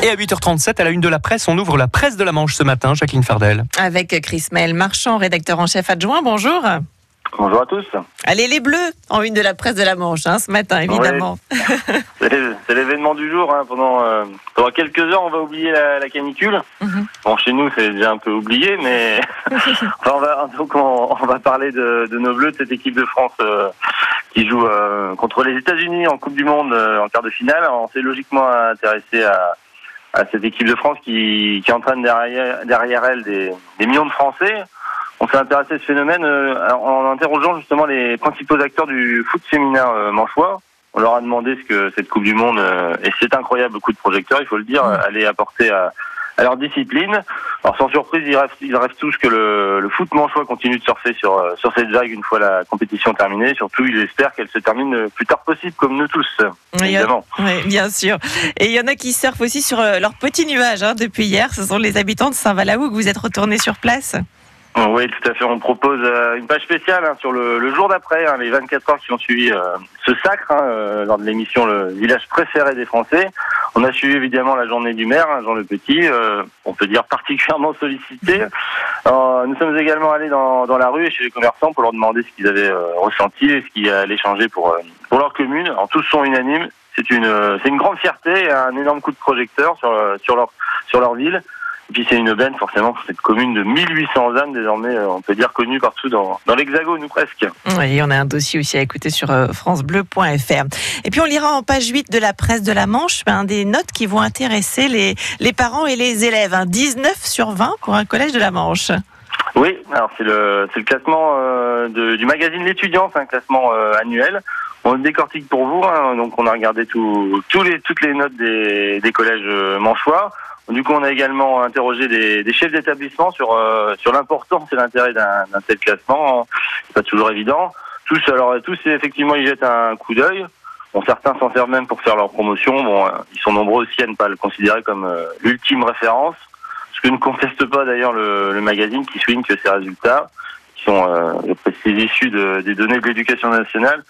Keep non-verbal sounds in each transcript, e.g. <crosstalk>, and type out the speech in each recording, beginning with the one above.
Et à 8h37, à la une de la presse, on ouvre la presse de la Manche ce matin, Jacqueline Fardel. Avec Chris Maël Marchand, rédacteur en chef adjoint. Bonjour. Bonjour à tous. Allez, les Bleus en une de la presse de la Manche hein, ce matin, évidemment. <laughs> c'est l'événement du jour. Hein. Pendant, euh, pendant, quelques heures, on va oublier la, la canicule. Mhm. Bon, chez nous, c'est déjà un peu oublié, mais <laughs> enfin, on, va, donc on, on, va parler de, de, nos Bleus, de cette équipe de France euh, qui joue euh, contre les États-Unis en Coupe du Monde euh, en quart de finale. On s'est logiquement intéressé à, à, cette équipe de France qui, qui entraîne derrière, derrière elle des, des millions de Français on s'est intéressé à ce phénomène euh, en interrogeant justement les principaux acteurs du foot féminin euh, manchois. On leur a demandé ce que cette Coupe du Monde, euh, et c'est incroyable coup de projecteur, il faut le dire, allait apporter à, à, leur discipline. Alors sans surprise, ils rêvent, ils rêvent tous que le, le, foot manchois continue de surfer sur, sur cette vague une fois la compétition terminée. Surtout, ils espèrent qu'elle se termine le plus tard possible, comme nous tous, évidemment. Oui, bien sûr. Et il y en a qui surfent aussi sur leur petit nuage hein, depuis hier. Ce sont les habitants de Saint-Valaou que vous êtes retournés sur place. Oui, tout à fait. On propose euh, une page spéciale hein, sur le, jour d'après, hein, les 24 heures qui ont suivi euh, ce sacre hein, euh, lors de l'émission Le village préféré des Français. On a suivi évidemment la journée du maire, Jean Le Petit, on peut dire particulièrement sollicité. nous sommes également allés dans, la rue et chez les commerçants pour leur demander ce qu'ils avaient ressenti et ce qu'ils allaient changer pour, pour leur commune. Alors tous sont unanimes. C'est une, une grande fierté et un énorme coup de projecteur sur, sur, leur, sur leur ville. Et puis c'est une aubaine forcément pour cette commune de 1800 âmes désormais, euh, on peut dire connue partout dans, dans l'Hexagone ou presque. Oui, on a un dossier aussi à écouter sur euh, francebleu.fr. Et puis on lira en page 8 de la presse de la Manche ben, des notes qui vont intéresser les, les parents et les élèves. 19 hein. sur 20 pour un collège de la Manche. Oui, alors c'est le, c'est le classement euh, de, du magazine L'étudiant, c'est un classement annuel. On le décortique pour vous, hein. donc on a regardé tout, tous les, toutes les notes des, des collèges manchois. Du coup, on a également interrogé des, des chefs d'établissement sur euh, sur l'importance et l'intérêt d'un tel classement. C'est pas toujours évident. Tous, alors tous, effectivement, ils jettent un coup d'œil. Bon, certains s'en servent même pour faire leur promotion. Bon, euh, ils sont nombreux aussi à ne pas le considérer comme euh, l'ultime référence. Ce que ne conteste pas d'ailleurs le, le, magazine qui souligne que ces résultats, qui sont euh, issus de, des données de l'éducation nationale,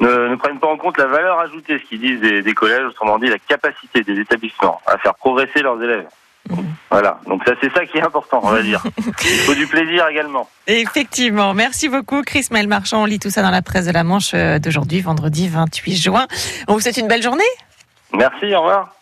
ne, ne, prennent pas en compte la valeur ajoutée, ce qu'ils disent des, des, collèges, autrement dit la capacité des établissements à faire progresser leurs élèves. Mmh. Voilà, donc ça c'est ça qui est important, on va dire. <laughs> Il faut du plaisir également. Effectivement, merci beaucoup Chris Maël Marchand. On lit tout ça dans la presse de la Manche euh, d'aujourd'hui, vendredi 28 juin. On vous souhaite une belle journée. Merci, au revoir.